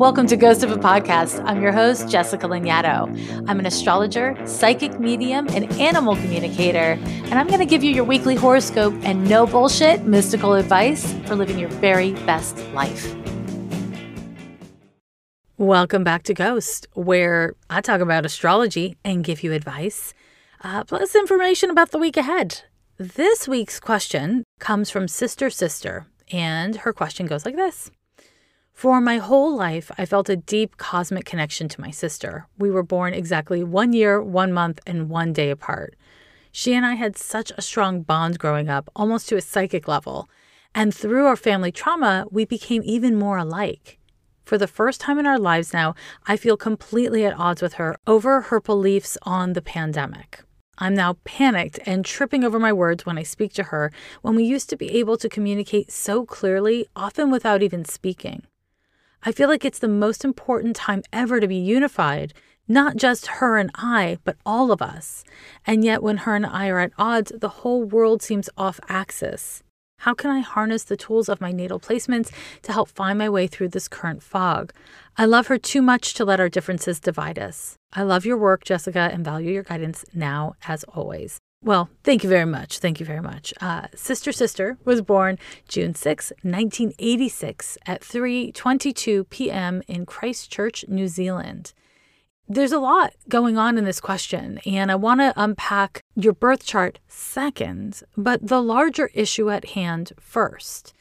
Welcome to Ghost of a Podcast. I'm your host, Jessica Lanyadoo. I'm an astrologer, psychic medium, and animal communicator, and I'm going to give you your weekly horoscope and no bullshit mystical advice for living your very best life. Welcome back to Ghost, where I talk about astrology and give you advice, uh, plus information about the week ahead. This week's question comes from Sister Sister, and her question goes like this for my whole life, I felt a deep cosmic connection to my sister. We were born exactly one year, one month, and one day apart. She and I had such a strong bond growing up, almost to a psychic level. And through our family trauma, we became even more alike. For the first time in our lives now, I feel completely at odds with her over her beliefs on the pandemic. I'm now panicked and tripping over my words when I speak to her when we used to be able to communicate so clearly, often without even speaking. I feel like it's the most important time ever to be unified, not just her and I, but all of us. And yet, when her and I are at odds, the whole world seems off axis. How can I harness the tools of my natal placements to help find my way through this current fog? I love her too much to let our differences divide us. I love your work, Jessica, and value your guidance now as always. Well, thank you very much. Thank you very much. Uh, Sister Sister was born June 6, 1986 at 3:22 p.m. in Christchurch, New Zealand. There's a lot going on in this question, and I want to unpack your birth chart second, but the larger issue at hand first.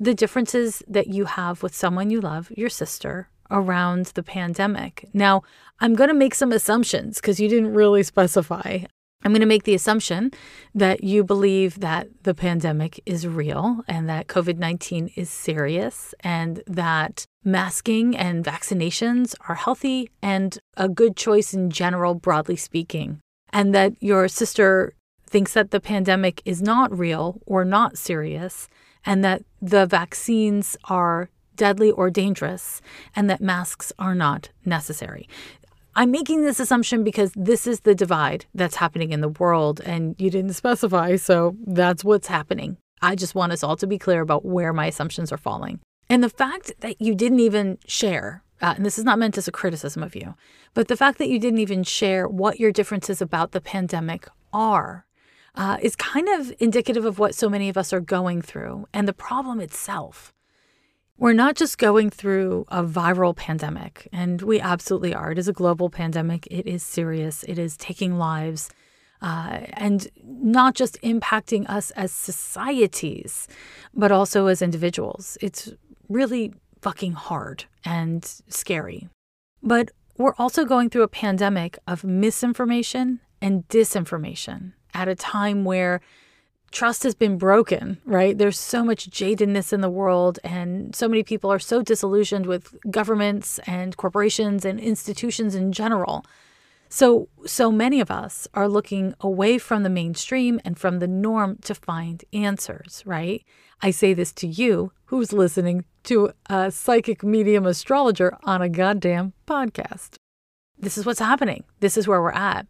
The differences that you have with someone you love, your sister, around the pandemic. Now, I'm going to make some assumptions because you didn't really specify. I'm going to make the assumption that you believe that the pandemic is real and that COVID 19 is serious and that masking and vaccinations are healthy and a good choice in general, broadly speaking. And that your sister thinks that the pandemic is not real or not serious and that the vaccines are deadly or dangerous and that masks are not necessary. I'm making this assumption because this is the divide that's happening in the world, and you didn't specify, so that's what's happening. I just want us all to be clear about where my assumptions are falling. And the fact that you didn't even share, uh, and this is not meant as a criticism of you, but the fact that you didn't even share what your differences about the pandemic are uh, is kind of indicative of what so many of us are going through and the problem itself. We're not just going through a viral pandemic, and we absolutely are. It is a global pandemic. It is serious. It is taking lives uh, and not just impacting us as societies, but also as individuals. It's really fucking hard and scary. But we're also going through a pandemic of misinformation and disinformation at a time where trust has been broken, right? There's so much jadedness in the world, and so many people are so disillusioned with governments and corporations and institutions in general. So, so many of us are looking away from the mainstream and from the norm to find answers, right? I say this to you who's listening to a psychic medium astrologer on a goddamn podcast. This is what's happening. This is where we're at.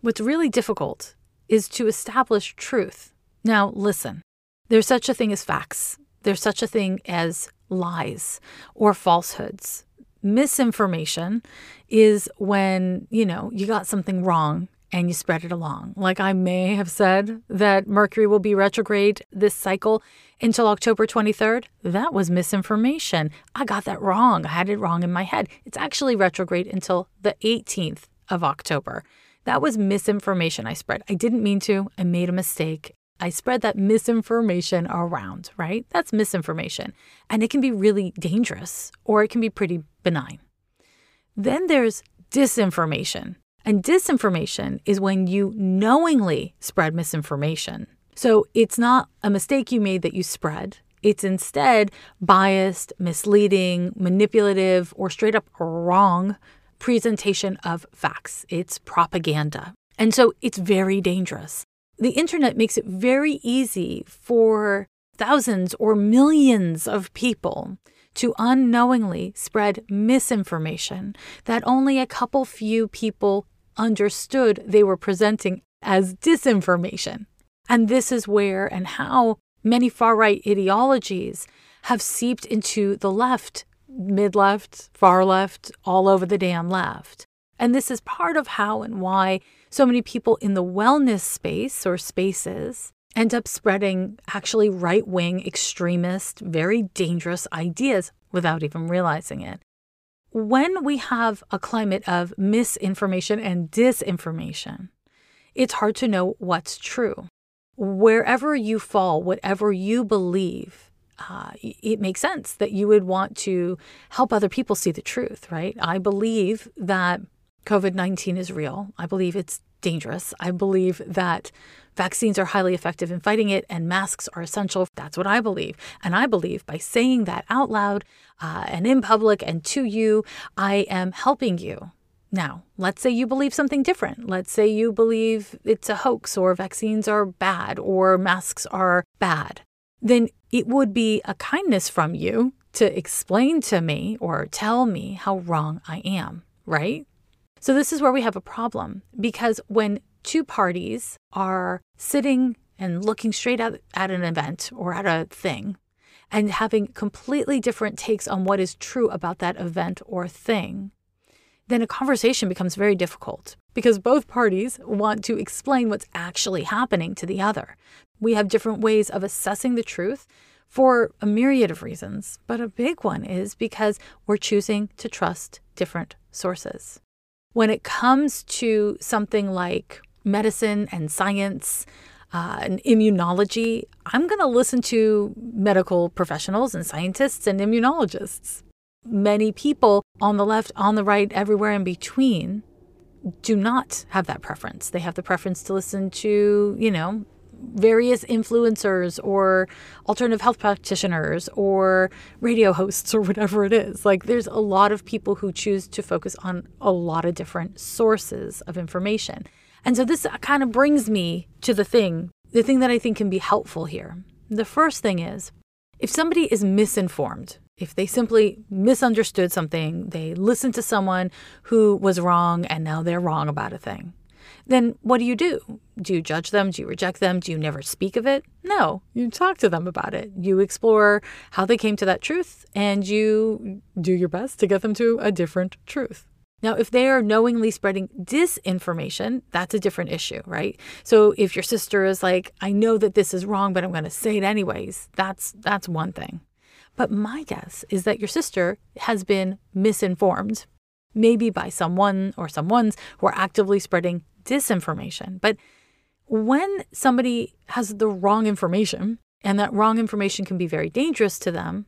What's really difficult is to establish truth now, listen there's such a thing as facts, there's such a thing as lies or falsehoods. Misinformation is when, you know, you got something wrong and you spread it along. Like I may have said that Mercury will be retrograde this cycle until October 23rd. That was misinformation. I got that wrong. I had it wrong in my head. It's actually retrograde until the 18th of October. That was misinformation I spread. I didn't mean to. I made a mistake I spread that misinformation around, right? That's misinformation. And it can be really dangerous or it can be pretty benign. Then there's disinformation. And disinformation is when you knowingly spread misinformation. So it's not a mistake you made that you spread. It's instead biased, misleading, manipulative, or straight up wrong presentation of facts. It's propaganda. And so it's very dangerous the internet makes it very easy for thousands or millions of people to unknowingly spread misinformation that only a couple few people understood they were presenting as disinformation. And this is where and how many far right ideologies have seeped into the left mid left, far left, all over the damn left. And this is part of how and why so many people in the wellness space or spaces end up spreading actually right wing, extremist, very dangerous ideas without even realizing it. When we have a climate of misinformation and disinformation, it's hard to know what's true. Wherever you fall, whatever you believe, uh, it makes sense that you would want to help other people see the truth, right? I believe that COVID 19 is real. I believe it's dangerous. I believe that vaccines are highly effective in fighting it and masks are essential. That's what I believe. And I believe by saying that out loud uh, and in public and to you, I am helping you. Now, let's say you believe something different. Let's say you believe it's a hoax or vaccines are bad or masks are bad. Then it would be a kindness from you to explain to me or tell me how wrong I am, right? So, this is where we have a problem because when two parties are sitting and looking straight at, at an event or at a thing and having completely different takes on what is true about that event or thing, then a conversation becomes very difficult because both parties want to explain what's actually happening to the other. We have different ways of assessing the truth for a myriad of reasons, but a big one is because we're choosing to trust different sources. When it comes to something like medicine and science uh, and immunology, I'm going to listen to medical professionals and scientists and immunologists. Many people on the left, on the right, everywhere in between do not have that preference. They have the preference to listen to, you know, various influencers or alternative health practitioners or radio hosts or whatever it is. Like there's a lot of people who choose to focus on a lot of different sources of information. And so this kind of brings me to the thing, the thing that I think can be helpful here. The first thing is if somebody is misinformed, if they simply misunderstood something, they listened to someone who was wrong and now they're wrong about a thing then what do you do? Do you judge them? Do you reject them? Do you never speak of it? No, you talk to them about it. You explore how they came to that truth and you do your best to get them to a different truth. Now, if they are knowingly spreading disinformation, that's a different issue, right? So if your sister is like, I know that this is wrong, but I'm going to say it anyways, that's that's one thing. But my guess is that your sister has been misinformed, maybe by someone or someone's who are actively spreading disinformation. But when somebody has the wrong information, and that wrong information can be very dangerous to them,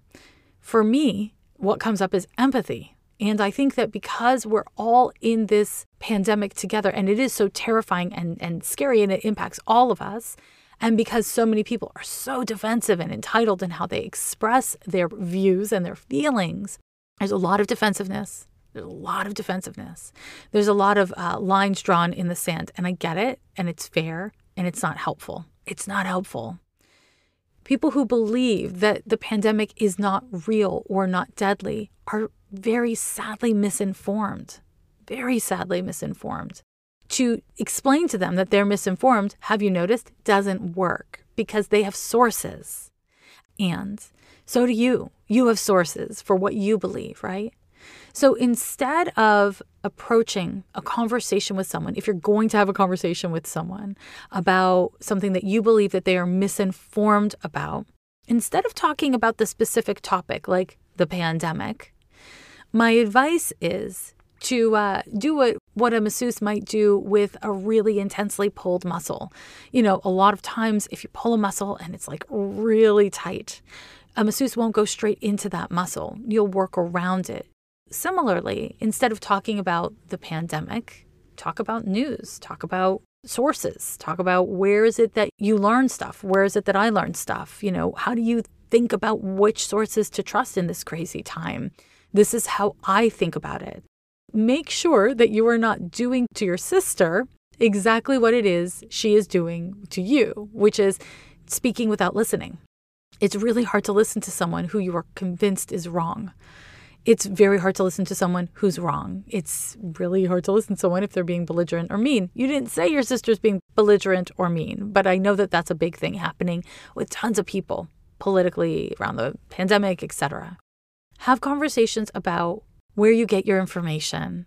for me, what comes up is empathy. And I think that because we're all in this pandemic together and it is so terrifying and, and scary and it impacts all of us, and because so many people are so defensive and entitled in how they express their views and their feelings, there's a lot of defensiveness. There's a lot of defensiveness. There's a lot of uh, lines drawn in the sand. And I get it, and it's fair, and it's not helpful. It's not helpful. People who believe that the pandemic is not real or not deadly are very sadly misinformed. Very sadly misinformed. To explain to them that they're misinformed, have you noticed, doesn't work because they have sources. And so do you. You have sources for what you believe, right? So instead of approaching a conversation with someone, if you're going to have a conversation with someone about something that you believe that they are misinformed about, instead of talking about the specific topic like the pandemic, my advice is to uh, do what, what a masseuse might do with a really intensely pulled muscle. You know, a lot of times if you pull a muscle and it's like really tight, a masseuse won't go straight into that muscle. You'll work around it. Similarly, instead of talking about the pandemic, talk about news, talk about sources, talk about where is it that you learn stuff? Where is it that I learn stuff? You know, how do you think about which sources to trust in this crazy time? This is how I think about it. Make sure that you are not doing to your sister exactly what it is she is doing to you, which is speaking without listening. It's really hard to listen to someone who you are convinced is wrong it's very hard to listen to someone who's wrong. It's really hard to listen to someone if they're being belligerent or mean. You didn't say your sister's being belligerent or mean, but I know that that's a big thing happening with tons of people politically around the pandemic, etc. Have conversations about where you get your information,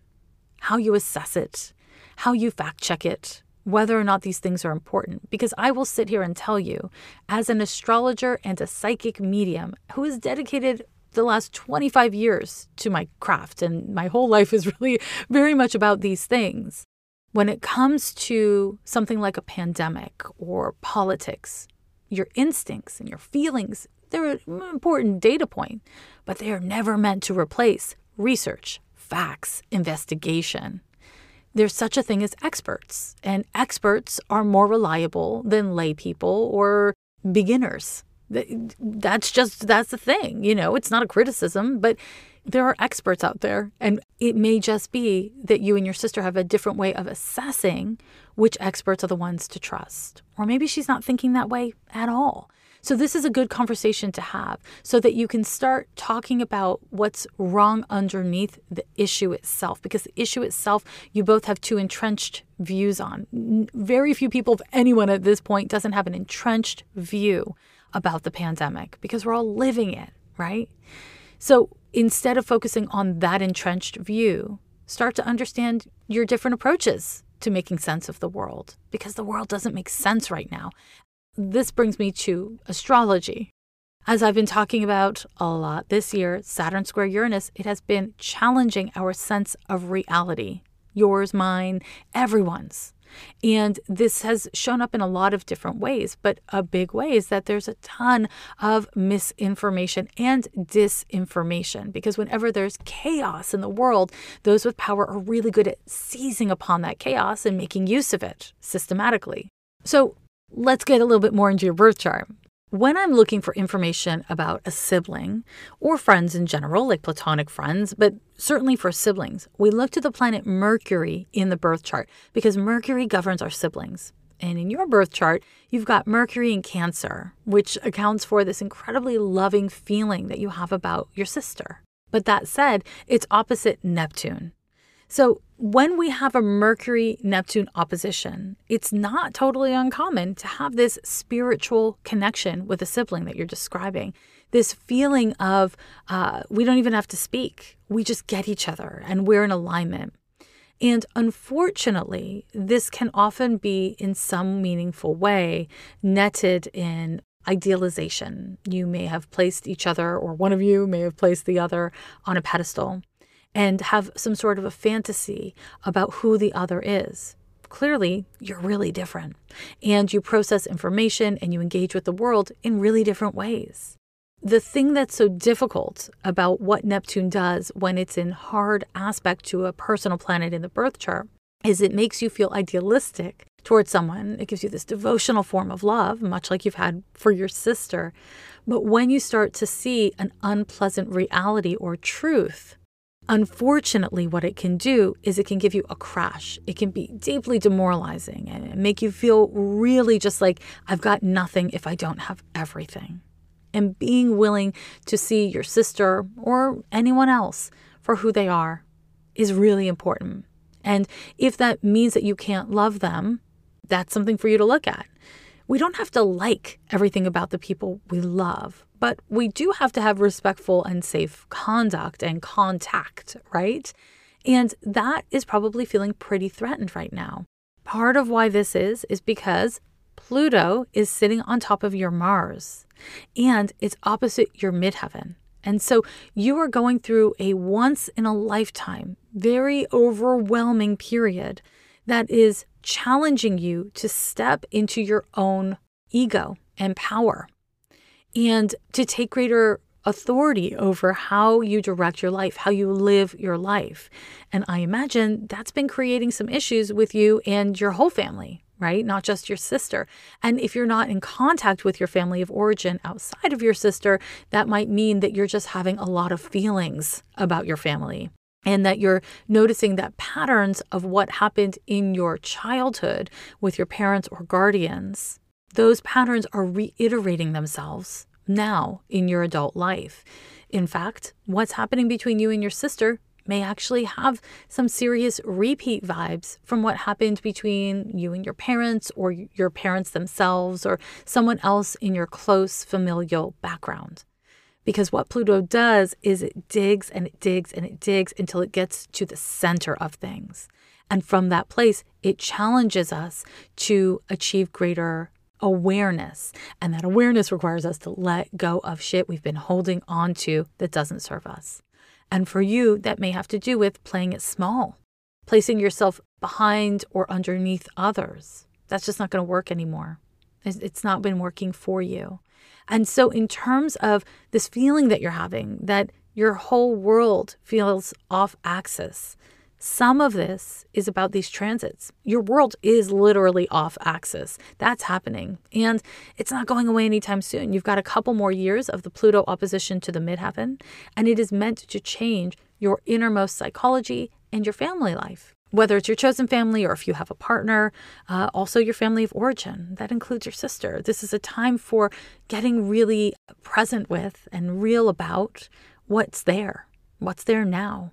how you assess it, how you fact check it, whether or not these things are important. Because I will sit here and tell you, as an astrologer and a psychic medium who is dedicated the last 25 years to my craft, and my whole life is really very much about these things. When it comes to something like a pandemic or politics, your instincts and your feelings, they're an important data point, but they are never meant to replace research, facts, investigation. There's such a thing as experts, and experts are more reliable than lay people or beginners. That's just that's the thing, you know, it's not a criticism, but there are experts out there, and it may just be that you and your sister have a different way of assessing which experts are the ones to trust. Or maybe she's not thinking that way at all. So, this is a good conversation to have so that you can start talking about what's wrong underneath the issue itself, because the issue itself, you both have two entrenched views on. Very few people, if anyone at this point, doesn't have an entrenched view about the pandemic because we're all living it, right? So, instead of focusing on that entrenched view, start to understand your different approaches to making sense of the world because the world doesn't make sense right now. This brings me to astrology. As I've been talking about a lot this year, Saturn square Uranus, it has been challenging our sense of reality yours, mine, everyone's. And this has shown up in a lot of different ways, but a big way is that there's a ton of misinformation and disinformation because whenever there's chaos in the world, those with power are really good at seizing upon that chaos and making use of it systematically. So let's get a little bit more into your birth chart. When I'm looking for information about a sibling or friends in general, like platonic friends, but certainly for siblings, we look to the planet Mercury in the birth chart because Mercury governs our siblings. And in your birth chart, you've got Mercury in Cancer, which accounts for this incredibly loving feeling that you have about your sister. But that said, it's opposite Neptune. So, when we have a Mercury Neptune opposition, it's not totally uncommon to have this spiritual connection with a sibling that you're describing. This feeling of uh, we don't even have to speak, we just get each other and we're in alignment. And unfortunately, this can often be in some meaningful way netted in idealization. You may have placed each other, or one of you may have placed the other on a pedestal and have some sort of a fantasy about who the other is. Clearly, you're really different, and you process information and you engage with the world in really different ways. The thing that's so difficult about what Neptune does when it's in hard aspect to a personal planet in the birth chart is it makes you feel idealistic towards someone. It gives you this devotional form of love, much like you've had for your sister. But when you start to see an unpleasant reality or truth, Unfortunately, what it can do is it can give you a crash. It can be deeply demoralizing and make you feel really just like, I've got nothing if I don't have everything. And being willing to see your sister or anyone else for who they are is really important. And if that means that you can't love them, that's something for you to look at. We don't have to like everything about the people we love, but we do have to have respectful and safe conduct and contact, right? And that is probably feeling pretty threatened right now. Part of why this is, is because Pluto is sitting on top of your Mars and it's opposite your midheaven. And so you are going through a once in a lifetime, very overwhelming period that is challenging you to step into your own ego and power and to take greater authority over how you direct your life, how you live your life. And I imagine that's been creating some issues with you and your whole family, right? Not just your sister. And if you're not in contact with your family of origin outside of your sister, that might mean that you're just having a lot of feelings about your family. And that you're noticing that patterns of what happened in your childhood with your parents or guardians those patterns are reiterating themselves now in your adult life. In fact, what's happening between you and your sister may actually have some serious repeat vibes from what happened between you and your parents or your parents themselves or someone else in your close familial background. Because what Pluto does is it digs and it digs and it digs until it gets to the center of things. And from that place, it challenges us to achieve greater awareness. And that awareness requires us to let go of shit we've been holding on to that doesn't serve us. And for you, that may have to do with playing it small, placing yourself behind or underneath others. That's just not going to work anymore. It's not been working for you. And so, in terms of this feeling that you're having, that your whole world feels off axis, some of this is about these transits. Your world is literally off axis. That's happening. And it's not going away anytime soon. You've got a couple more years of the Pluto opposition to the midheaven, and it is meant to change your innermost psychology and your family life. Whether it's your chosen family or if you have a partner, uh, also your family of origin. That includes your sister. This is a time for getting really present with and real about what's there, what's there now.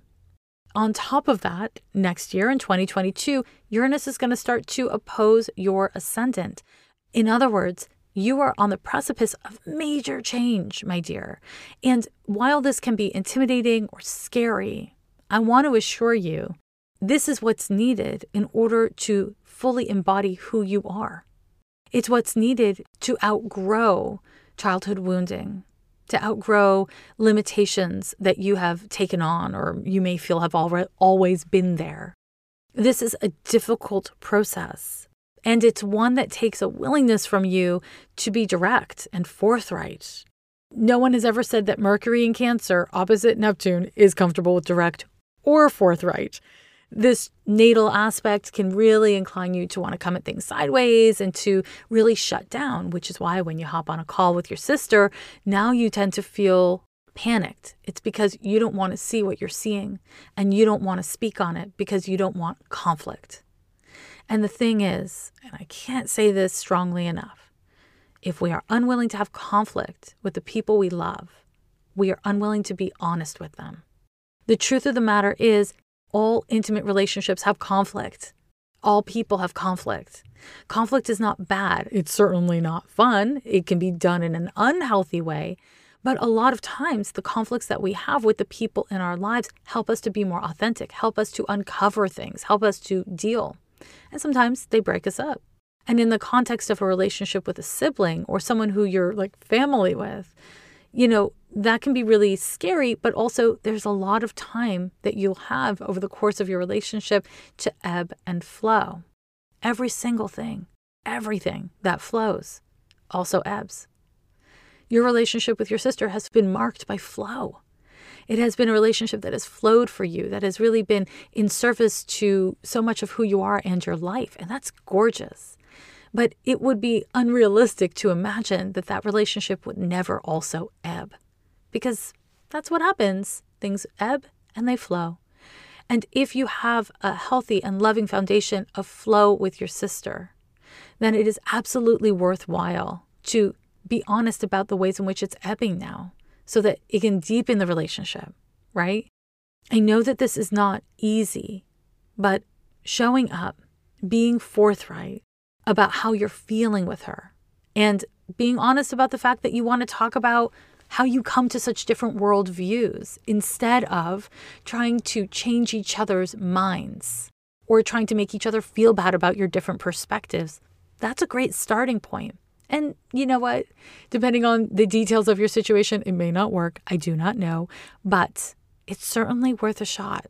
On top of that, next year in 2022, Uranus is going to start to oppose your ascendant. In other words, you are on the precipice of major change, my dear. And while this can be intimidating or scary, I want to assure you this is what's needed in order to fully embody who you are. It's what's needed to outgrow childhood wounding, to outgrow limitations that you have taken on or you may feel have always been there. This is a difficult process, and it's one that takes a willingness from you to be direct and forthright. No one has ever said that Mercury in Cancer, opposite Neptune, is comfortable with direct or forthright this natal aspect can really incline you to want to come at things sideways and to really shut down, which is why when you hop on a call with your sister, now you tend to feel panicked. It's because you don't want to see what you're seeing and you don't want to speak on it because you don't want conflict. And the thing is, and I can't say this strongly enough, if we are unwilling to have conflict with the people we love, we are unwilling to be honest with them. The truth of the matter is, all intimate relationships have conflict. All people have conflict. Conflict is not bad. It's certainly not fun. It can be done in an unhealthy way. But a lot of times, the conflicts that we have with the people in our lives help us to be more authentic, help us to uncover things, help us to deal. And sometimes they break us up. And in the context of a relationship with a sibling or someone who you're like family with, you know, that can be really scary, but also there's a lot of time that you'll have over the course of your relationship to ebb and flow. Every single thing, everything that flows also ebbs. Your relationship with your sister has been marked by flow. It has been a relationship that has flowed for you, that has really been in service to so much of who you are and your life. And that's gorgeous. But it would be unrealistic to imagine that that relationship would never also ebb because that's what happens. Things ebb and they flow. And if you have a healthy and loving foundation of flow with your sister, then it is absolutely worthwhile to be honest about the ways in which it's ebbing now so that it can deepen the relationship, right? I know that this is not easy, but showing up, being forthright about how you're feeling with her, and being honest about the fact that you want to talk about how you come to such different worldviews instead of trying to change each other's minds or trying to make each other feel bad about your different perspectives. That's a great starting point. And you know what? Depending on the details of your situation, it may not work. I do not know, but it's certainly worth a shot.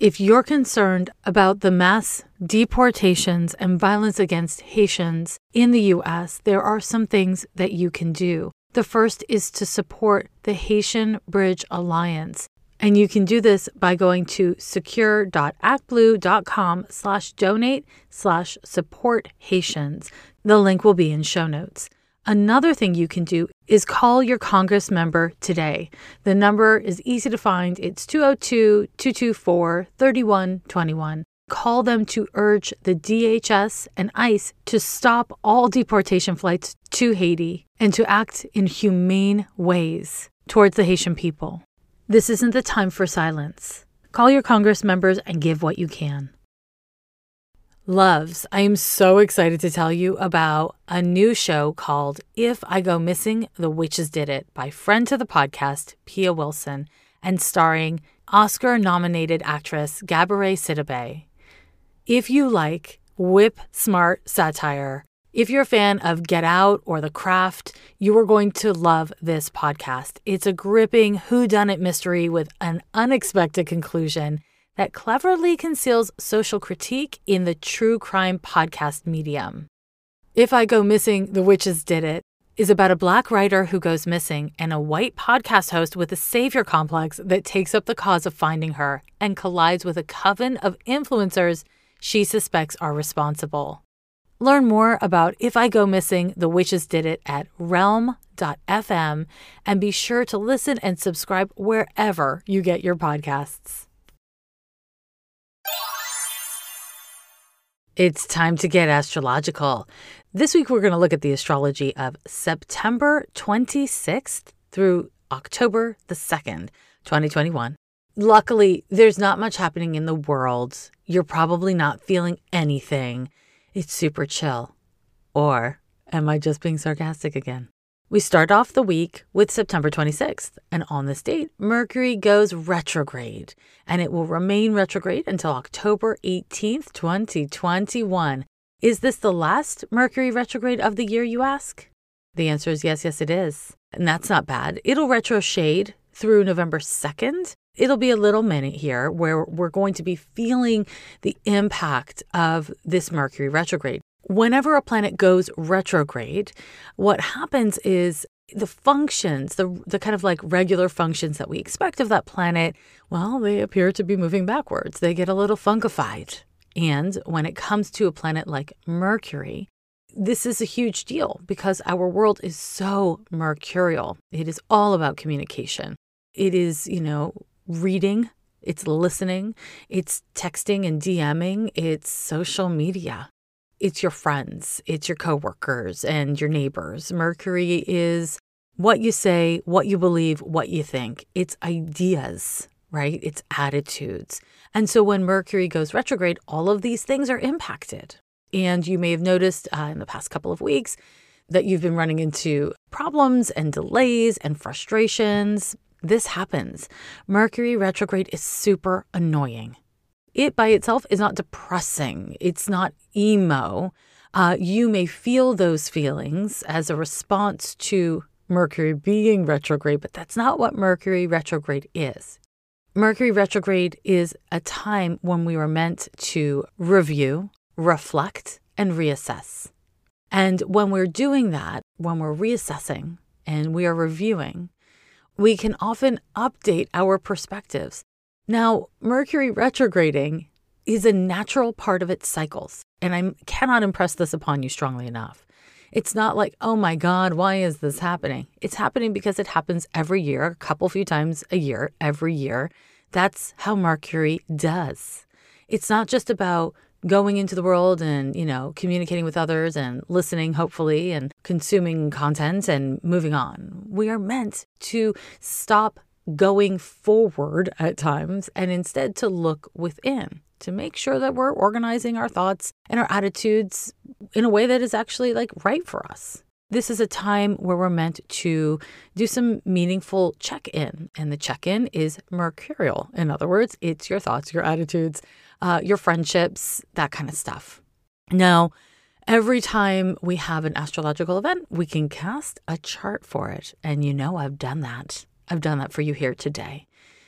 If you're concerned about the mass deportations and violence against Haitians in the US, there are some things that you can do. The first is to support the Haitian Bridge Alliance. And you can do this by going to secure.actblue.com slash donate slash support Haitians. The link will be in show notes. Another thing you can do is call your Congress member today. The number is easy to find. It's 202 224 3121. Call them to urge the DHS and ICE to stop all deportation flights to Haiti and to act in humane ways towards the Haitian people. This isn't the time for silence. Call your Congress members and give what you can. Loves, I am so excited to tell you about a new show called If I Go Missing, The Witches Did It by friend to the podcast, Pia Wilson, and starring Oscar nominated actress Gabourey Sidibe. If you like whip smart satire, if you're a fan of Get Out or The Craft, you are going to love this podcast. It's a gripping whodunit mystery with an unexpected conclusion that cleverly conceals social critique in the true crime podcast medium. If I Go Missing, The Witches Did It is about a black writer who goes missing and a white podcast host with a savior complex that takes up the cause of finding her and collides with a coven of influencers she suspects are responsible. Learn more about If I Go Missing, The Witches Did It at realm.fm and be sure to listen and subscribe wherever you get your podcasts. It's time to get astrological. This week, we're going to look at the astrology of September 26th through October the 2nd, 2021. Luckily, there's not much happening in the world. You're probably not feeling anything. It's super chill. Or am I just being sarcastic again? We start off the week with September 26th, and on this date, Mercury goes retrograde, and it will remain retrograde until October 18th, 2021. Is this the last Mercury retrograde of the year, you ask? The answer is yes, yes, it is. And that's not bad. It'll retroshade through November 2nd. It'll be a little minute here where we're going to be feeling the impact of this Mercury retrograde whenever a planet goes retrograde, what happens is the functions, the, the kind of like regular functions that we expect of that planet, well, they appear to be moving backwards. They get a little funkified. And when it comes to a planet like Mercury, this is a huge deal because our world is so mercurial. It is all about communication. It is, you know, reading, it's listening, it's texting and DMing, it's social media it's your friends, it's your coworkers and your neighbors. Mercury is what you say, what you believe, what you think. It's ideas, right? It's attitudes. And so when Mercury goes retrograde, all of these things are impacted. And you may have noticed uh, in the past couple of weeks that you've been running into problems and delays and frustrations. This happens. Mercury retrograde is super annoying it by itself is not depressing, it's not emo. Uh, you may feel those feelings as a response to Mercury being retrograde, but that's not what Mercury retrograde is. Mercury retrograde is a time when we were meant to review, reflect, and reassess. And when we're doing that, when we're reassessing and we are reviewing, we can often update our perspectives now, Mercury retrograding is a natural part of its cycles, and I cannot impress this upon you strongly enough. It's not like, oh my God, why is this happening? It's happening because it happens every year, a couple few times a year, every year. That's how Mercury does. It's not just about going into the world and, you know, communicating with others and listening, hopefully, and consuming content and moving on. We are meant to stop going forward at times and instead to look within to make sure that we're organizing our thoughts and our attitudes in a way that is actually like right for us. This is a time where we're meant to do some meaningful check in, and the check in is mercurial. In other words, it's your thoughts, your attitudes, uh, your friendships, that kind of stuff. Now, every time we have an astrological event, we can cast a chart for it. And you know, I've done that. I've done that for you here today.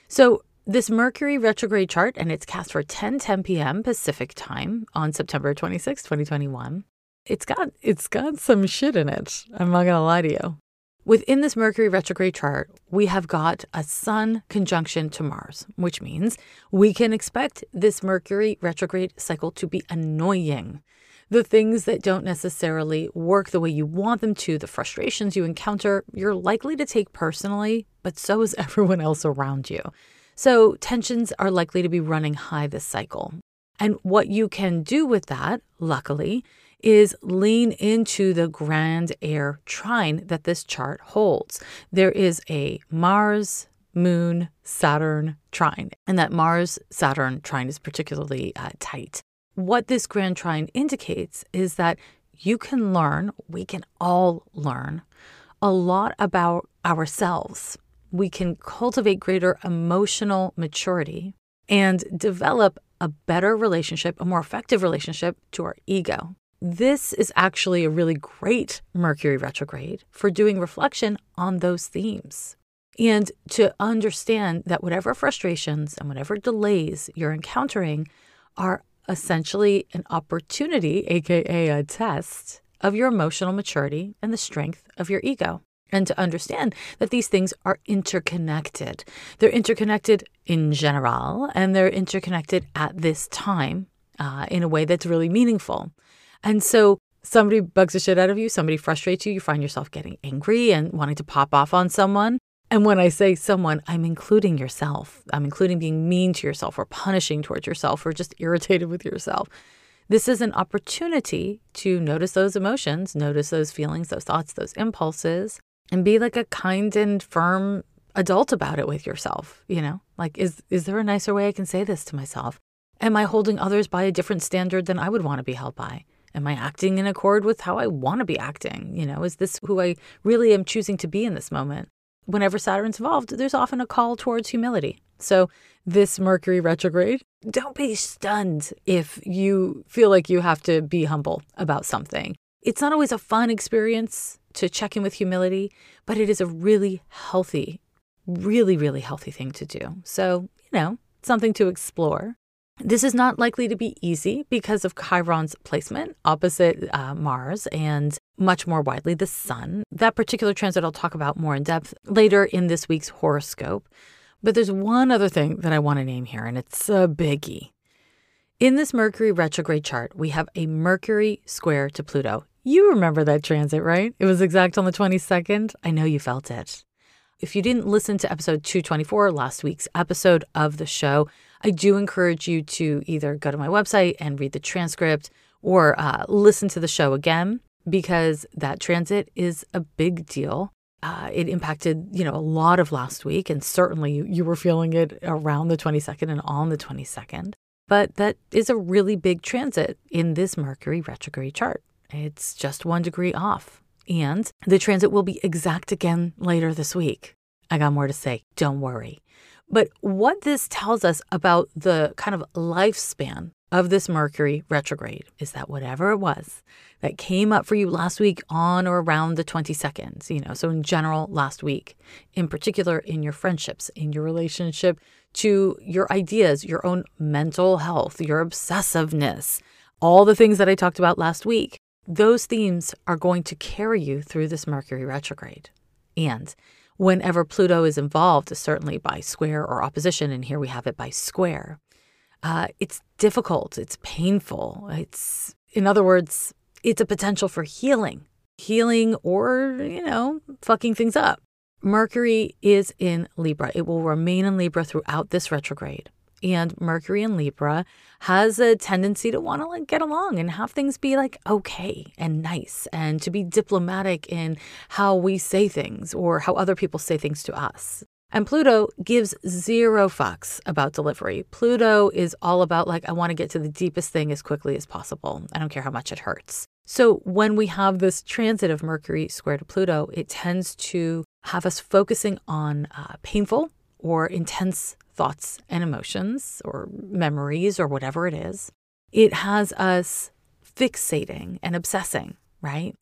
So, this Mercury retrograde chart, and it's cast for 10 10 p.m. Pacific time on September 26, 2021. It's got it's got some shit in it. I'm not gonna lie to you. Within this Mercury retrograde chart, we have got a Sun conjunction to Mars, which means we can expect this Mercury retrograde cycle to be annoying the things that don't necessarily work the way you want them to, the frustrations you encounter, you're likely to take personally, but so is everyone else around you. So tensions are likely to be running high this cycle. And what you can do with that, luckily, is lean into the grand air trine that this chart holds. There is a Mars, Moon, Saturn trine, and that Mars Saturn trine is particularly uh, tight. What this grand trine indicates is that you can learn, we can all learn a lot about ourselves. We can cultivate greater emotional maturity and develop a better relationship, a more effective relationship to our ego. This is actually a really great Mercury retrograde for doing reflection on those themes and to understand that whatever frustrations and whatever delays you're encountering are essentially an opportunity, AKA a test, of your emotional maturity and the strength of your ego. And to understand that these things are interconnected. They're interconnected in general, and they're interconnected at this time uh, in a way that's really meaningful. And so somebody bugs the shit out of you, somebody frustrates you, you find yourself getting angry and wanting to pop off on someone. And when I say someone, I'm including yourself. I'm including being mean to yourself or punishing towards yourself or just irritated with yourself. This is an opportunity to notice those emotions, notice those feelings, those thoughts, those impulses, and be like a kind and firm adult about it with yourself, you know? Like is is there a nicer way I can say this to myself? Am I holding others by a different standard than I would want to be held by? Am I acting in accord with how I want to be acting? You know, is this who I really am choosing to be in this moment? Whenever Saturn's involved, there's often a call towards humility. So, this Mercury retrograde, don't be stunned if you feel like you have to be humble about something. It's not always a fun experience to check in with humility, but it is a really healthy, really, really healthy thing to do. So, you know, something to explore. This is not likely to be easy because of Chiron's placement opposite uh, Mars and much more widely the Sun. That particular transit I'll talk about more in depth later in this week's horoscope. But there's one other thing that I want to name here, and it's a biggie. In this Mercury retrograde chart, we have a Mercury square to Pluto. You remember that transit, right? It was exact on the 22nd. I know you felt it. If you didn't listen to episode 224, last week's episode of the show, I do encourage you to either go to my website and read the transcript or uh, listen to the show again because that transit is a big deal. Uh, it impacted, you know, a lot of last week, and certainly you, you were feeling it around the 22nd and on the 22nd. But that is a really big transit in this Mercury retrograde chart. It's just one degree off. And the transit will be exact again later this week. I got more to say. Don't worry. But what this tells us about the kind of lifespan of this Mercury retrograde is that whatever it was that came up for you last week on or around the 22nd, you know, so in general, last week, in particular in your friendships, in your relationship to your ideas, your own mental health, your obsessiveness, all the things that I talked about last week, those themes are going to carry you through this Mercury retrograde. And whenever Pluto is involved, certainly by square or opposition, and here we have it by square, uh, it's difficult, it's painful. It's, in other words, it's a potential for healing, healing or, you know, fucking things up. Mercury is in Libra. It will remain in Libra throughout this retrograde. And Mercury in Libra has a tendency to want to like get along and have things be like okay and nice and to be diplomatic in how we say things or how other people say things to us. And Pluto gives zero fucks about delivery. Pluto is all about, like, I want to get to the deepest thing as quickly as possible. I don't care how much it hurts. So when we have this transit of Mercury square to Pluto, it tends to have us focusing on uh, painful or intense thoughts and emotions or memories or whatever it is. It has us fixating and obsessing, right?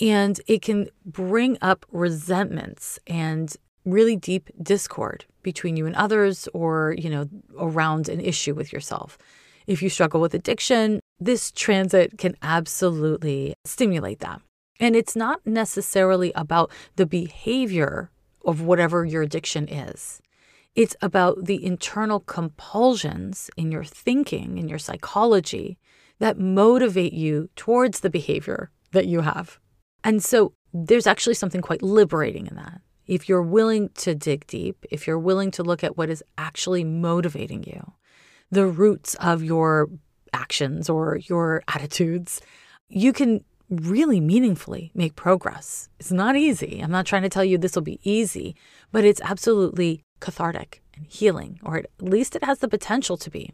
And it can bring up resentments and really deep discord between you and others or, you know, around an issue with yourself. If you struggle with addiction, this transit can absolutely stimulate that. And it's not necessarily about the behavior of whatever your addiction is. It's about the internal compulsions in your thinking, in your psychology that motivate you towards the behavior that you have. And so there's actually something quite liberating in that if you're willing to dig deep, if you're willing to look at what is actually motivating you, the roots of your actions or your attitudes, you can really meaningfully make progress. It's not easy. I'm not trying to tell you this will be easy, but it's absolutely cathartic and healing, or at least it has the potential to be.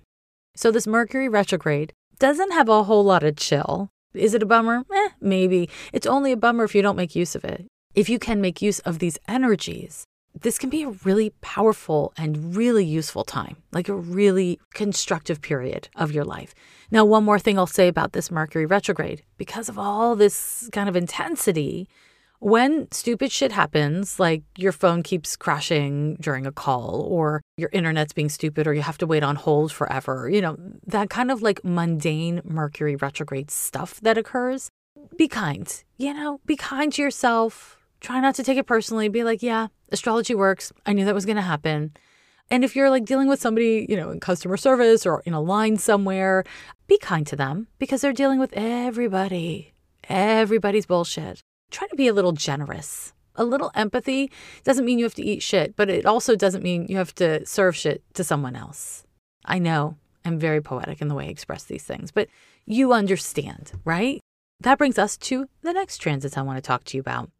So, this Mercury retrograde doesn't have a whole lot of chill. Is it a bummer? Eh, maybe. It's only a bummer if you don't make use of it. If you can make use of these energies, this can be a really powerful and really useful time, like a really constructive period of your life. Now, one more thing I'll say about this Mercury retrograde because of all this kind of intensity, when stupid shit happens, like your phone keeps crashing during a call, or your internet's being stupid, or you have to wait on hold forever, you know, that kind of like mundane Mercury retrograde stuff that occurs, be kind. You know, be kind to yourself. Try not to take it personally. Be like, yeah, astrology works. I knew that was going to happen. And if you're like dealing with somebody, you know, in customer service or in a line somewhere, be kind to them because they're dealing with everybody, everybody's bullshit try to be a little generous. A little empathy doesn't mean you have to eat shit, but it also doesn't mean you have to serve shit to someone else. I know I'm very poetic in the way I express these things, but you understand, right? That brings us to the next transits I want to talk to you about.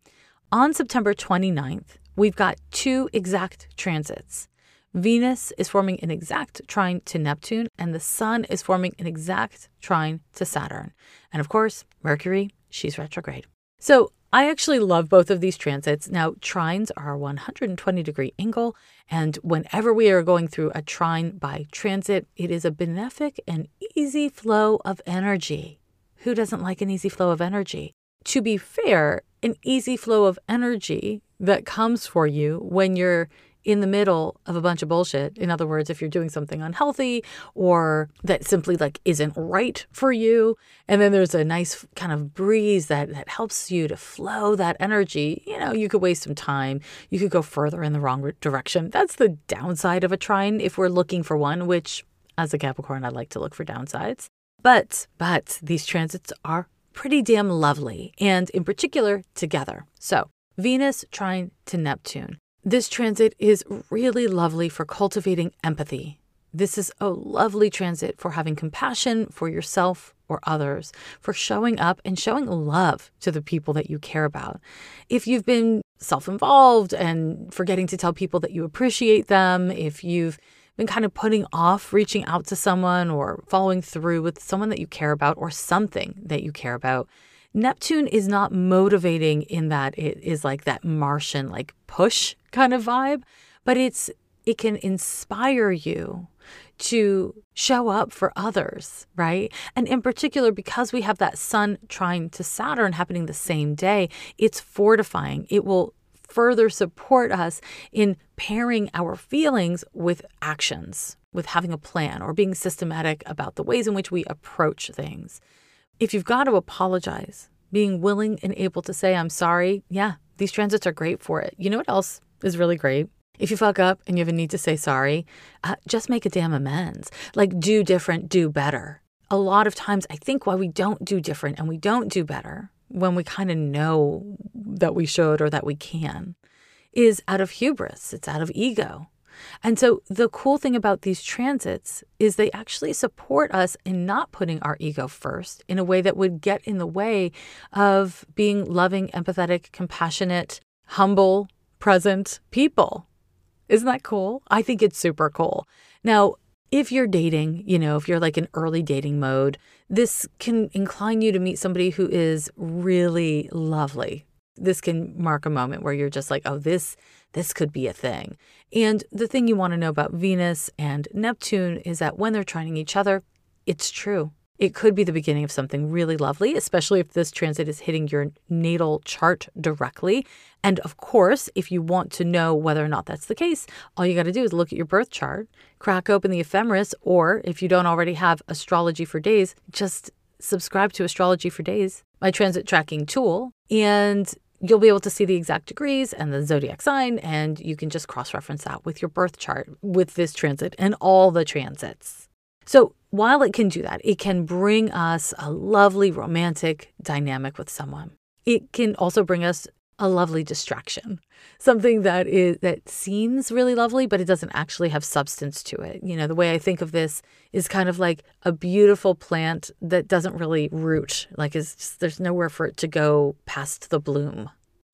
On September 29th, we've got two exact transits. Venus is forming an exact trine to Neptune, and the Sun is forming an exact trine to Saturn. And of course, Mercury, she's retrograde. So I actually love both of these transits. Now, trines are a 120 degree angle, and whenever we are going through a trine by transit, it is a benefic and easy flow of energy. Who doesn't like an easy flow of energy? To be fair, an easy flow of energy that comes for you when you're in the middle of a bunch of bullshit. In other words, if you're doing something unhealthy or that simply like isn't right for you, and then there's a nice kind of breeze that that helps you to flow that energy, you know, you could waste some time. You could go further in the wrong direction. That's the downside of a trine if we're looking for one, which as a Capricorn, I like to look for downsides. But but these transits are pretty damn lovely, and in particular together. So Venus trine to Neptune. This transit is really lovely for cultivating empathy. This is a lovely transit for having compassion for yourself or others, for showing up and showing love to the people that you care about. If you've been self involved and forgetting to tell people that you appreciate them, if you've been kind of putting off reaching out to someone or following through with someone that you care about or something that you care about, Neptune is not motivating in that it is like that Martian, like push kind of vibe, but it's it can inspire you to show up for others, right? And in particular, because we have that sun trine to Saturn happening the same day, it's fortifying. It will further support us in pairing our feelings with actions, with having a plan or being systematic about the ways in which we approach things. If you've got to apologize, being willing and able to say, I'm sorry, yeah, these transits are great for it. You know what else is really great? If you fuck up and you have a need to say sorry, uh, just make a damn amends. Like, do different, do better. A lot of times, I think why we don't do different and we don't do better when we kind of know that we should or that we can is out of hubris, it's out of ego. And so the cool thing about these transits is they actually support us in not putting our ego first in a way that would get in the way of being loving, empathetic, compassionate, humble, present people. Isn't that cool? I think it's super cool. Now, if you're dating, you know, if you're like in early dating mode, this can incline you to meet somebody who is really lovely. This can mark a moment where you're just like, oh, this this could be a thing. And the thing you want to know about Venus and Neptune is that when they're trining each other, it's true. It could be the beginning of something really lovely, especially if this transit is hitting your natal chart directly. And of course, if you want to know whether or not that's the case, all you got to do is look at your birth chart, crack open the ephemeris, or if you don't already have astrology for days, just subscribe to Astrology for Days, my transit tracking tool, and you'll be able to see the exact degrees and the zodiac sign, and you can just cross reference that with your birth chart with this transit and all the transits. So, while it can do that, it can bring us a lovely romantic dynamic with someone. It can also bring us a lovely distraction. Something that is that seems really lovely but it doesn't actually have substance to it. You know the way i think of this is kind of like a beautiful plant that doesn't really root like is just, there's nowhere for it to go past the bloom.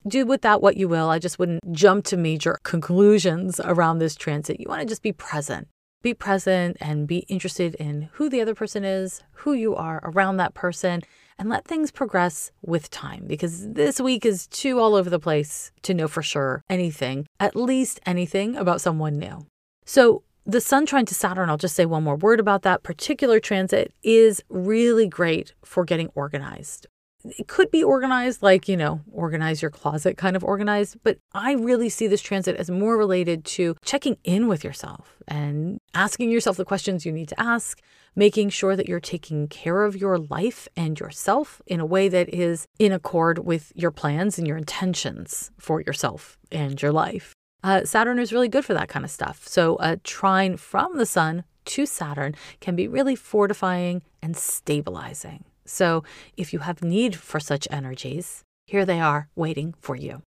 Do with that what you will. I just wouldn't jump to major conclusions around this transit. You want to just be present. Be present and be interested in who the other person is, who you are around that person, and let things progress with time because this week is too all over the place to know for sure anything, at least anything about someone new. So, the Sun trine to Saturn, I'll just say one more word about that particular transit, is really great for getting organized it could be organized like, you know, organize your closet kind of organized, but I really see this transit as more related to checking in with yourself and asking yourself the questions you need to ask, making sure that you're taking care of your life and yourself in a way that is in accord with your plans and your intentions for yourself and your life. Uh, Saturn is really good for that kind of stuff. So, a trine from the sun to Saturn can be really fortifying and stabilizing. So if you have need for such energies, here they are waiting for you.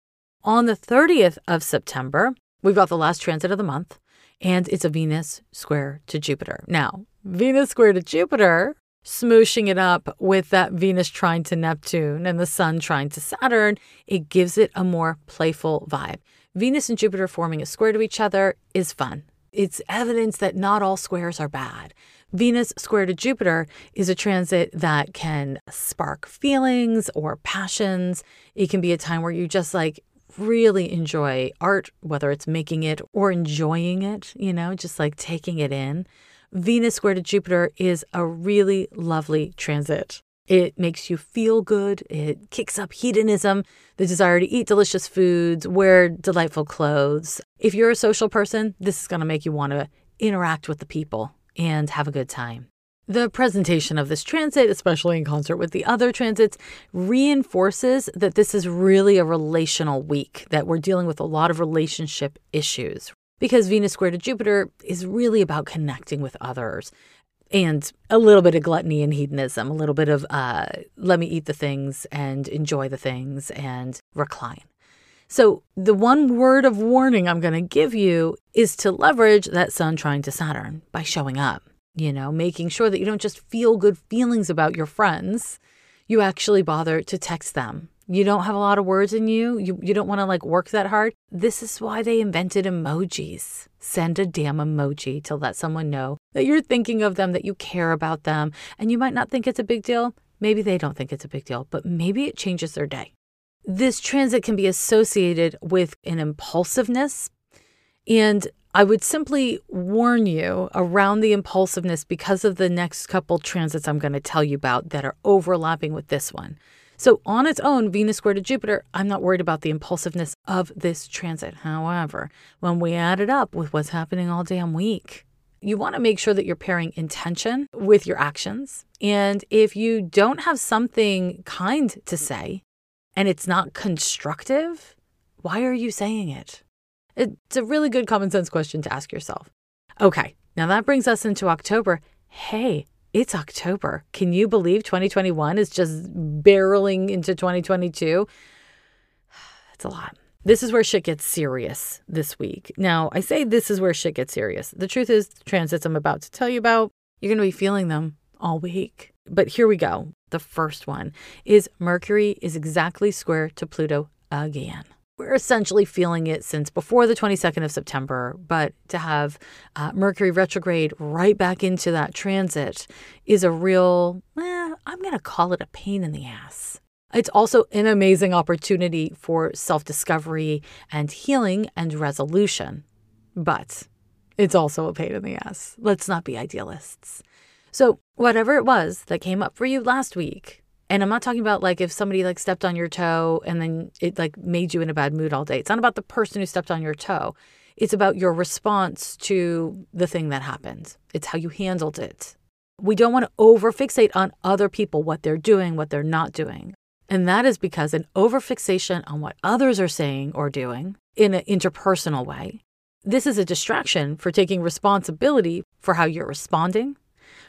On the 30th of September, we've got the last transit of the month, and it's a Venus square to Jupiter. Now, Venus square to Jupiter, smooshing it up with that Venus trine to Neptune and the Sun trine to Saturn, it gives it a more playful vibe. Venus and Jupiter forming a square to each other is fun. It's evidence that not all squares are bad. Venus square to Jupiter is a transit that can spark feelings or passions. It can be a time where you just like really enjoy art, whether it's making it or enjoying it, you know, just like taking it in. Venus square to Jupiter is a really lovely transit. It makes you feel good. It kicks up hedonism, the desire to eat delicious foods, wear delightful clothes. If you're a social person, this is going to make you want to interact with the people and have a good time. The presentation of this transit, especially in concert with the other transits, reinforces that this is really a relational week, that we're dealing with a lot of relationship issues. Because Venus square to Jupiter is really about connecting with others and a little bit of gluttony and hedonism, a little bit of uh, let me eat the things and enjoy the things and recline. So, the one word of warning I'm going to give you is to leverage that Sun trine to Saturn by showing up, you know, making sure that you don't just feel good feelings about your friends, you actually bother to text them. You don't have a lot of words in you, you, you don't want to like work that hard. This is why they invented emojis. Send a damn emoji to let someone know that you're thinking of them, that you care about them, and you might not think it's a big deal. Maybe they don't think it's a big deal, but maybe it changes their day. This transit can be associated with an impulsiveness. And I would simply warn you around the impulsiveness because of the next couple transits I'm going to tell you about that are overlapping with this one. So, on its own, Venus square to Jupiter, I'm not worried about the impulsiveness of this transit. However, when we add it up with what's happening all damn week, you want to make sure that you're pairing intention with your actions. And if you don't have something kind to say, and it's not constructive, why are you saying it? It's a really good common sense question to ask yourself. Okay, now that brings us into October. Hey, it's October. Can you believe 2021 is just barreling into 2022? It's a lot. This is where shit gets serious this week. Now, I say this is where shit gets serious. The truth is, the transits I'm about to tell you about, you're going to be feeling them all week. But here we go. The first one is Mercury is exactly square to Pluto again. We're essentially feeling it since before the 22nd of September, but to have uh, Mercury retrograde right back into that transit is a real, eh, I'm going to call it a pain in the ass. It's also an amazing opportunity for self discovery and healing and resolution. But it's also a pain in the ass. Let's not be idealists. So, whatever it was that came up for you last week, and I'm not talking about like if somebody like stepped on your toe and then it like made you in a bad mood all day. It's not about the person who stepped on your toe. It's about your response to the thing that happened. It's how you handled it. We don't want to overfixate on other people, what they're doing, what they're not doing. And that is because an overfixation on what others are saying or doing in an interpersonal way, this is a distraction for taking responsibility for how you're responding,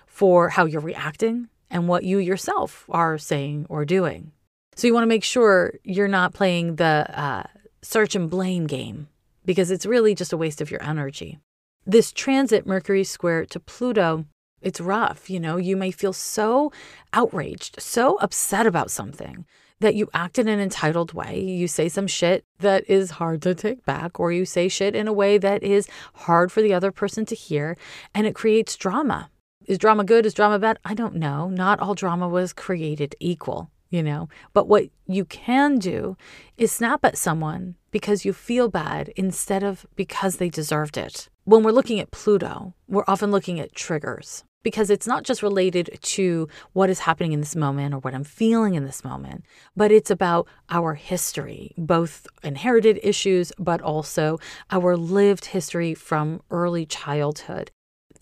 for how you're reacting and what you yourself are saying or doing. So you want to make sure you're not playing the uh, search and blame game because it's really just a waste of your energy. This transit Mercury square to Pluto, it's rough. You know, you may feel so outraged, so upset about something that you act in an entitled way. You say some shit that is hard to take back, or you say shit in a way that is hard for the other person to hear, and it creates drama. Is drama good? Is drama bad? I don't know. Not all drama was created equal, you know. But what you can do is snap at someone because you feel bad instead of because they deserved it. When we're looking at Pluto, we're often looking at triggers because it's not just related to what is happening in this moment or what I'm feeling in this moment, but it's about our history, both inherited issues, but also our lived history from early childhood,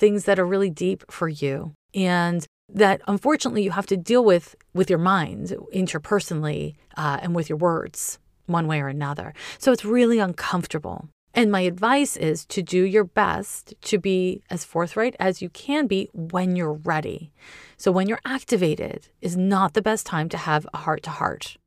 things that are really deep for you. And that unfortunately you have to deal with with your mind interpersonally uh, and with your words one way or another. So it's really uncomfortable. And my advice is to do your best to be as forthright as you can be when you're ready. So, when you're activated, is not the best time to have a heart to heart.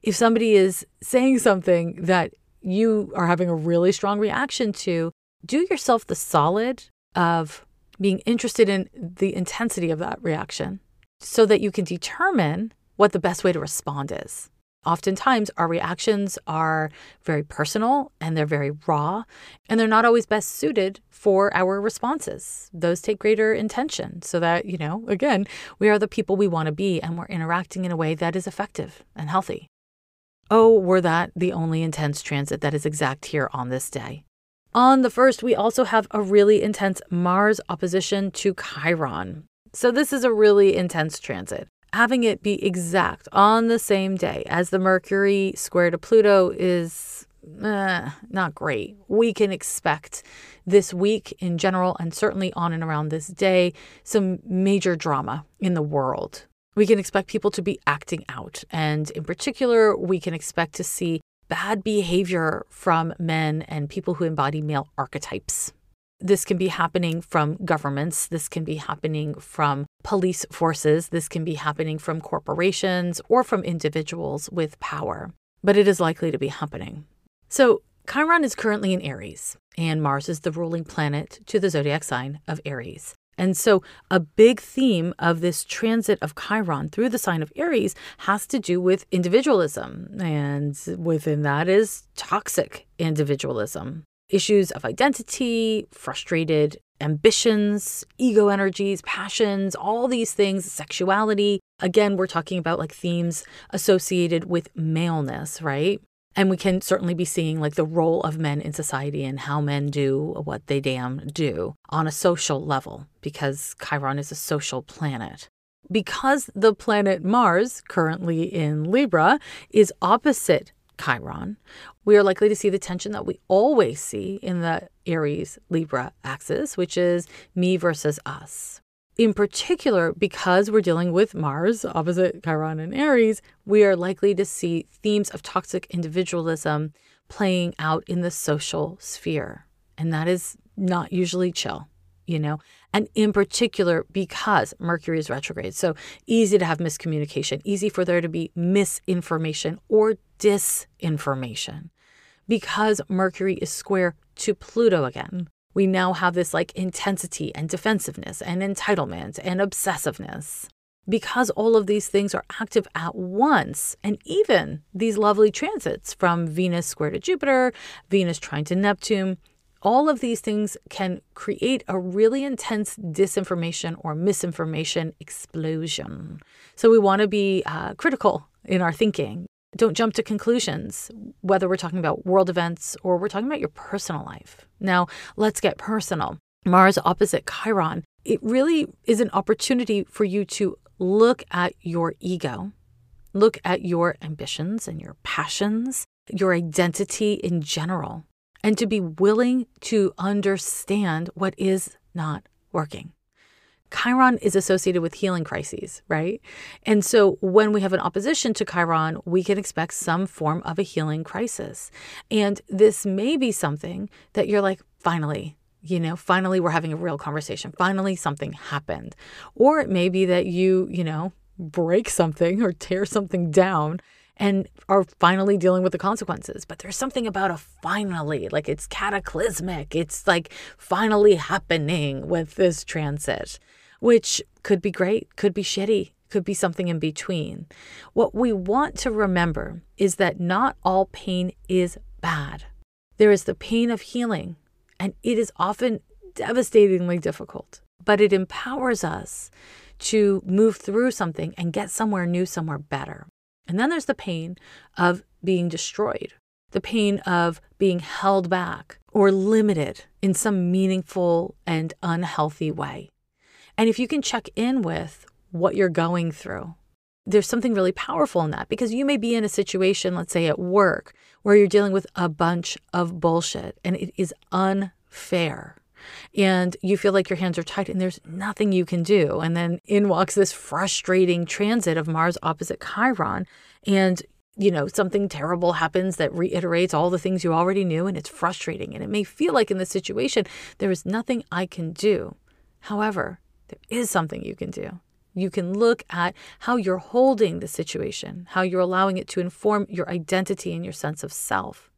If somebody is saying something that you are having a really strong reaction to, do yourself the solid of being interested in the intensity of that reaction so that you can determine what the best way to respond is. Oftentimes, our reactions are very personal and they're very raw, and they're not always best suited for our responses. Those take greater intention so that, you know, again, we are the people we want to be and we're interacting in a way that is effective and healthy. Oh, were that the only intense transit that is exact here on this day. On the first, we also have a really intense Mars opposition to Chiron. So, this is a really intense transit having it be exact on the same day as the Mercury square to Pluto is uh, not great. We can expect this week in general, and certainly on and around this day, some major drama in the world. We can expect people to be acting out. And in particular, we can expect to see bad behavior from men and people who embody male archetypes. This can be happening from governments. This can be happening from police forces. This can be happening from corporations or from individuals with power. But it is likely to be happening. So, Chiron is currently in Aries, and Mars is the ruling planet to the zodiac sign of Aries. And so, a big theme of this transit of Chiron through the sign of Aries has to do with individualism. And within that is toxic individualism issues of identity, frustrated ambitions, ego energies, passions, all these things, sexuality. Again, we're talking about like themes associated with maleness, right? And we can certainly be seeing like the role of men in society and how men do what they damn do on a social level, because Chiron is a social planet. Because the planet Mars, currently in Libra, is opposite Chiron, we are likely to see the tension that we always see in the Aries Libra axis, which is me versus us. In particular, because we're dealing with Mars opposite Chiron and Aries, we are likely to see themes of toxic individualism playing out in the social sphere. And that is not usually chill you know, and in particular because Mercury is retrograde. So easy to have miscommunication, easy for there to be misinformation or disinformation. Because Mercury is square to Pluto again, we now have this like intensity and defensiveness and entitlement and obsessiveness. Because all of these things are active at once, and even these lovely transits from Venus square to Jupiter, Venus trine to Neptune, all of these things can create a really intense disinformation or misinformation explosion. So we want to be uh, critical in our thinking. Don't jump to conclusions, whether we're talking about world events or we're talking about your personal life. Now, let's get personal. Mars opposite Chiron, it really is an opportunity for you to look at your ego, look at your ambitions and your passions, your identity in general and to be willing to understand what is not working. Chiron is associated with healing crises, right? And so when we have an opposition to Chiron, we can expect some form of a healing crisis. And this may be something that you're like, finally, you know, finally we're having a real conversation. Finally, something happened. Or it may be that you, you know, break something or tear something down and are finally dealing with the consequences. But there's something about a finally, like it's cataclysmic. It's like finally happening with this transit, which could be great, could be shitty, could be something in between. What we want to remember is that not all pain is bad. There is the pain of healing, and it is often devastatingly difficult, but it empowers us to move through something and get somewhere new, somewhere better. And then there's the pain of being destroyed, the pain of being held back or limited in some meaningful and unhealthy way. And if you can check in with what you're going through, there's something really powerful in that because you may be in a situation, let's say at work, where you're dealing with a bunch of bullshit and it is unfair. And you feel like your hands are tied and there's nothing you can do. And then in walks this frustrating transit of Mars opposite Chiron. And you know, something terrible happens that reiterates all the things you already knew, and it's frustrating. And it may feel like in this situation, there is nothing I can do. However, there is something you can do. You can look at how you're holding the situation, how you're allowing it to inform your identity and your sense of self,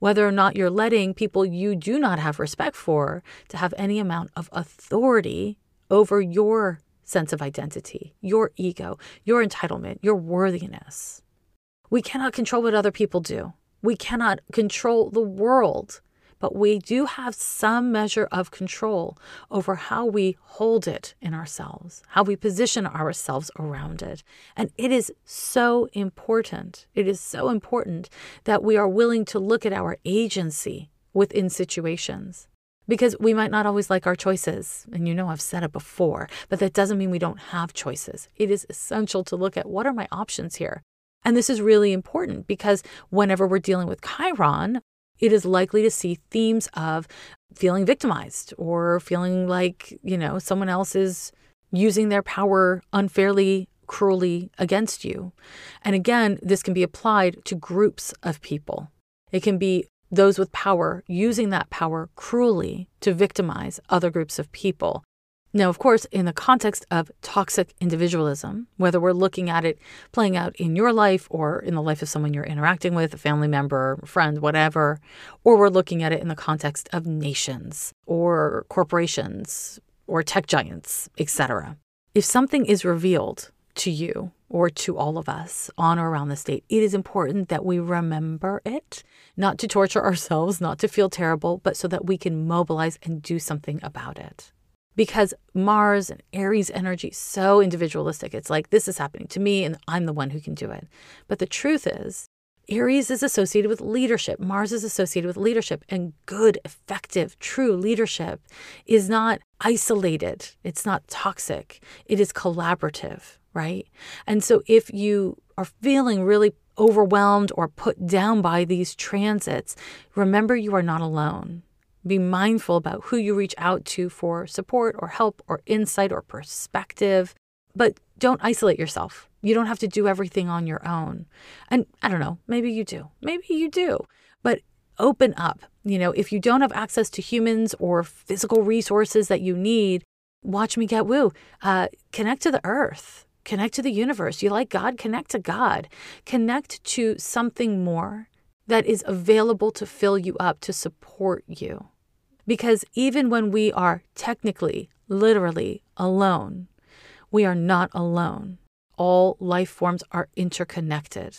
whether or not you're letting people you do not have respect for to have any amount of authority over your sense of identity, your ego, your entitlement, your worthiness. We cannot control what other people do. We cannot control the world but we do have some measure of control over how we hold it in ourselves, how we position ourselves around it. And it is so important. It is so important that we are willing to look at our agency within situations. Because we might not always like our choices. And you know, I've said it before, but that doesn't mean we don't have choices. It is essential to look at what are my options here? And this is really important because whenever we're dealing with Chiron, it is likely to see themes of feeling victimized or feeling like, you know, someone else is using their power unfairly, cruelly against you. And again, this can be applied to groups of people. It can be those with power using that power cruelly to victimize other groups of people. Now, of course, in the context of toxic individualism, whether we're looking at it playing out in your life or in the life of someone you're interacting with, a family member, friend, whatever, or we're looking at it in the context of nations or corporations or tech giants, etc. If something is revealed to you or to all of us on or around the state, it is important that we remember it, not to torture ourselves, not to feel terrible, but so that we can mobilize and do something about it because Mars and Aries energy is so individualistic. It's like, this is happening to me and I'm the one who can do it. But the truth is, Aries is associated with leadership. Mars is associated with leadership. And good, effective, true leadership is not isolated, it's not toxic, it is collaborative, right? And so if you are feeling really overwhelmed or put down by these transits, remember you are not alone. Be mindful about who you reach out to for support or help or insight or perspective. But don't isolate yourself. You don't have to do everything on your own. And I don't know, maybe you do. Maybe you do. But open up. You know, if you don't have access to humans or physical resources that you need, watch me get woo. Uh, connect to the earth, connect to the universe. You like God? Connect to God. Connect to something more that is available to fill you up, to support you. Because even when we are technically, literally alone, we are not alone. All life forms are interconnected.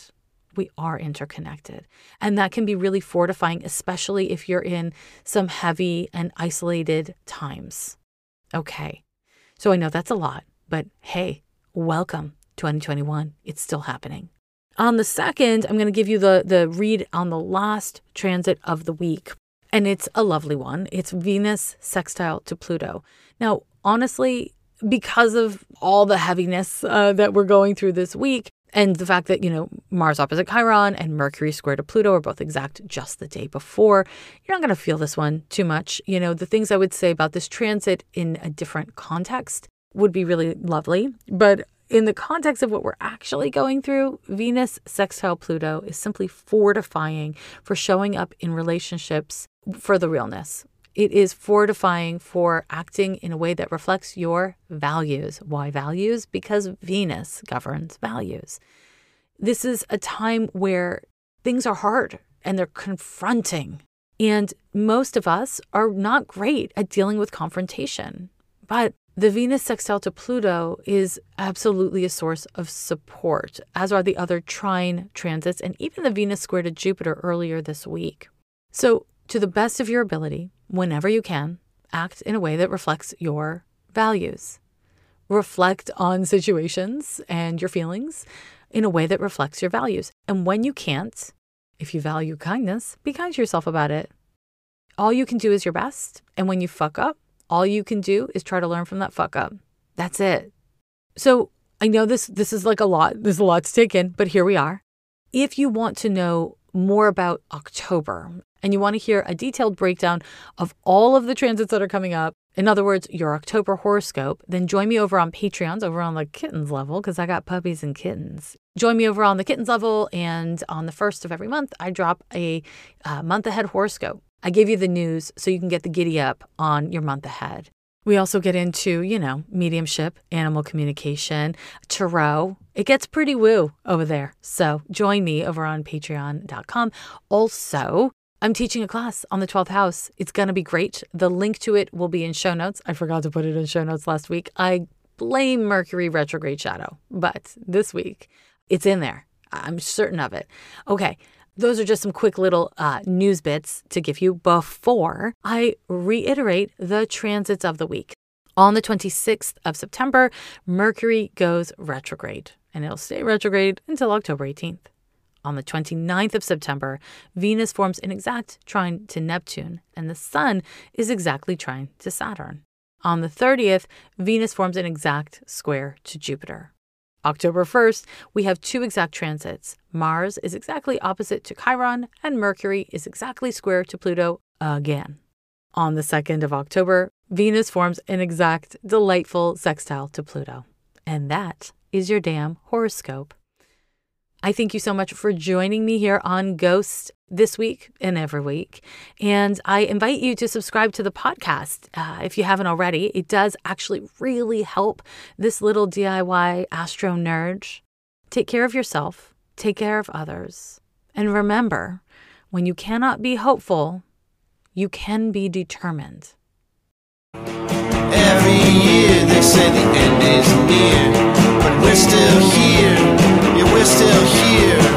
We are interconnected. And that can be really fortifying, especially if you're in some heavy and isolated times. Okay. So I know that's a lot, but hey, welcome 2021. It's still happening. On the second, I'm going to give you the, the read on the last transit of the week. And it's a lovely one. It's Venus sextile to Pluto. Now, honestly, because of all the heaviness uh, that we're going through this week, and the fact that, you know, Mars opposite Chiron and Mercury square to Pluto are both exact just the day before, you're not going to feel this one too much. You know, the things I would say about this transit in a different context would be really lovely. But in the context of what we're actually going through, Venus sextile Pluto is simply fortifying for showing up in relationships for the realness. It is fortifying for acting in a way that reflects your values. Why values? Because Venus governs values. This is a time where things are hard and they're confronting. And most of us are not great at dealing with confrontation. But the Venus sextile to Pluto is absolutely a source of support, as are the other trine transits and even the Venus square to Jupiter earlier this week. So, to the best of your ability, whenever you can, act in a way that reflects your values. Reflect on situations and your feelings in a way that reflects your values. And when you can't, if you value kindness, be kind to yourself about it. All you can do is your best. And when you fuck up, all you can do is try to learn from that fuck up. That's it. So I know this this is like a lot. There's a lot to take in, but here we are. If you want to know more about October and you want to hear a detailed breakdown of all of the transits that are coming up, in other words, your October horoscope, then join me over on Patreons, over on the kittens level, because I got puppies and kittens. Join me over on the kittens level, and on the first of every month, I drop a uh, month ahead horoscope. I give you the news so you can get the giddy up on your month ahead. We also get into, you know, mediumship, animal communication, tarot. It gets pretty woo over there. So join me over on patreon.com. Also, I'm teaching a class on the 12th house. It's going to be great. The link to it will be in show notes. I forgot to put it in show notes last week. I blame Mercury retrograde shadow, but this week it's in there. I'm certain of it. Okay. Those are just some quick little uh, news bits to give you before I reiterate the transits of the week. On the 26th of September, Mercury goes retrograde, and it'll stay retrograde until October 18th. On the 29th of September, Venus forms an exact trine to Neptune, and the Sun is exactly trine to Saturn. On the 30th, Venus forms an exact square to Jupiter. October 1st, we have two exact transits. Mars is exactly opposite to Chiron, and Mercury is exactly square to Pluto again. On the 2nd of October, Venus forms an exact, delightful sextile to Pluto. And that is your damn horoscope. I thank you so much for joining me here on Ghost this week and every week. And I invite you to subscribe to the podcast uh, if you haven't already. It does actually really help this little DIY astro nerd. Take care of yourself, take care of others. And remember, when you cannot be hopeful, you can be determined. Every year they say the end is near, but we're still here we're still here.